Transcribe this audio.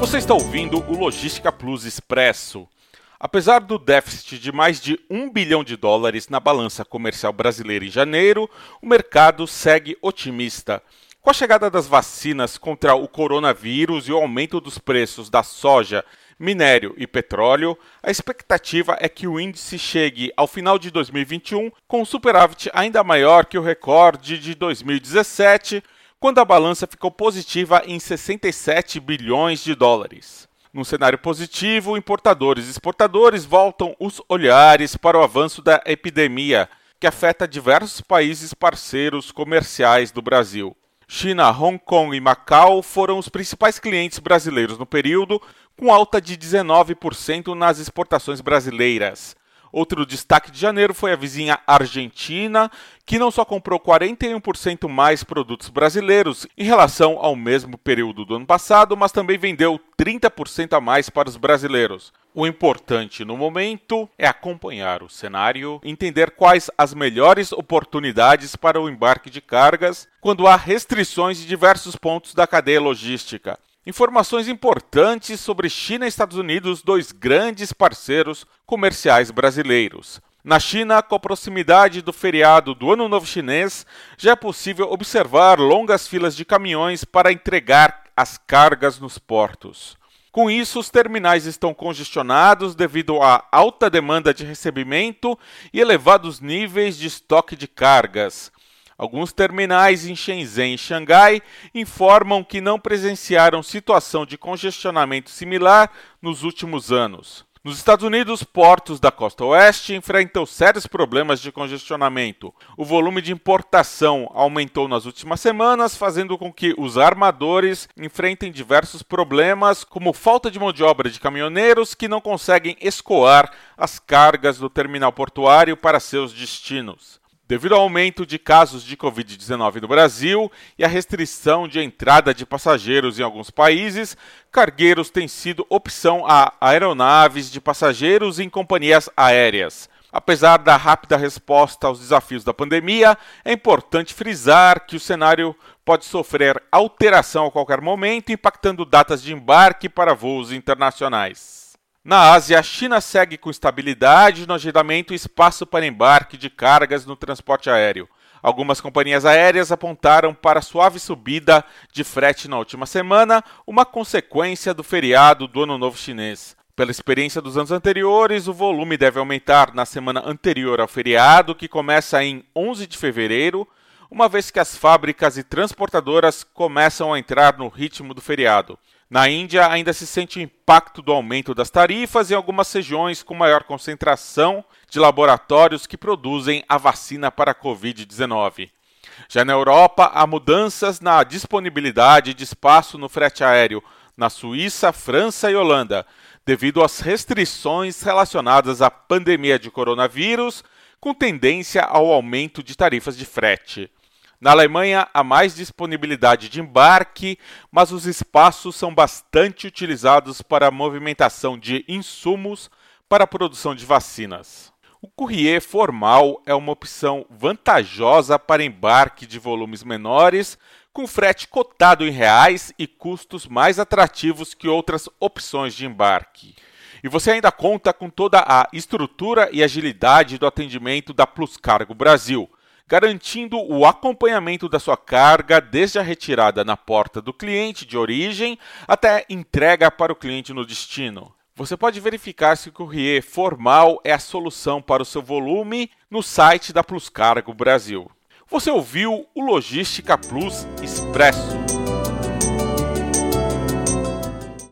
Você está ouvindo o Logística Plus Expresso. Apesar do déficit de mais de 1 bilhão de dólares na balança comercial brasileira em janeiro, o mercado segue otimista. Com a chegada das vacinas contra o coronavírus e o aumento dos preços da soja, minério e petróleo, a expectativa é que o índice chegue ao final de 2021 com um superávit ainda maior que o recorde de 2017, quando a balança ficou positiva em 67 bilhões de dólares. Num cenário positivo, importadores e exportadores voltam os olhares para o avanço da epidemia, que afeta diversos países parceiros comerciais do Brasil. China, Hong Kong e Macau foram os principais clientes brasileiros no período, com alta de 19% nas exportações brasileiras. Outro destaque de janeiro foi a vizinha Argentina, que não só comprou 41% mais produtos brasileiros em relação ao mesmo período do ano passado, mas também vendeu 30% a mais para os brasileiros. O importante no momento é acompanhar o cenário, entender quais as melhores oportunidades para o embarque de cargas quando há restrições em diversos pontos da cadeia logística Informações importantes sobre China e Estados Unidos, dois grandes parceiros comerciais brasileiros. Na China, com a proximidade do feriado do Ano Novo Chinês, já é possível observar longas filas de caminhões para entregar as cargas nos portos. Com isso, os terminais estão congestionados devido à alta demanda de recebimento e elevados níveis de estoque de cargas. Alguns terminais em Shenzhen e Xangai informam que não presenciaram situação de congestionamento similar nos últimos anos. Nos Estados Unidos, portos da costa oeste enfrentam sérios problemas de congestionamento. O volume de importação aumentou nas últimas semanas, fazendo com que os armadores enfrentem diversos problemas, como falta de mão de obra de caminhoneiros que não conseguem escoar as cargas do terminal portuário para seus destinos. Devido ao aumento de casos de Covid-19 no Brasil e a restrição de entrada de passageiros em alguns países, cargueiros têm sido opção a aeronaves de passageiros em companhias aéreas. Apesar da rápida resposta aos desafios da pandemia, é importante frisar que o cenário pode sofrer alteração a qualquer momento, impactando datas de embarque para voos internacionais. Na Ásia, a China segue com estabilidade no agendamento e espaço para embarque de cargas no transporte aéreo. Algumas companhias aéreas apontaram para a suave subida de frete na última semana, uma consequência do feriado do Ano Novo Chinês. Pela experiência dos anos anteriores, o volume deve aumentar na semana anterior ao feriado, que começa em 11 de fevereiro, uma vez que as fábricas e transportadoras começam a entrar no ritmo do feriado. Na Índia, ainda se sente o impacto do aumento das tarifas em algumas regiões com maior concentração de laboratórios que produzem a vacina para a Covid-19. Já na Europa, há mudanças na disponibilidade de espaço no frete aéreo na Suíça, França e Holanda, devido às restrições relacionadas à pandemia de coronavírus, com tendência ao aumento de tarifas de frete. Na Alemanha, há mais disponibilidade de embarque, mas os espaços são bastante utilizados para a movimentação de insumos para a produção de vacinas. O courrier formal é uma opção vantajosa para embarque de volumes menores, com frete cotado em reais e custos mais atrativos que outras opções de embarque. E você ainda conta com toda a estrutura e agilidade do atendimento da Plus Cargo Brasil garantindo o acompanhamento da sua carga desde a retirada na porta do cliente de origem até entrega para o cliente no destino. Você pode verificar se o courrier formal é a solução para o seu volume no site da Plus Cargo Brasil. Você ouviu o Logística Plus Expresso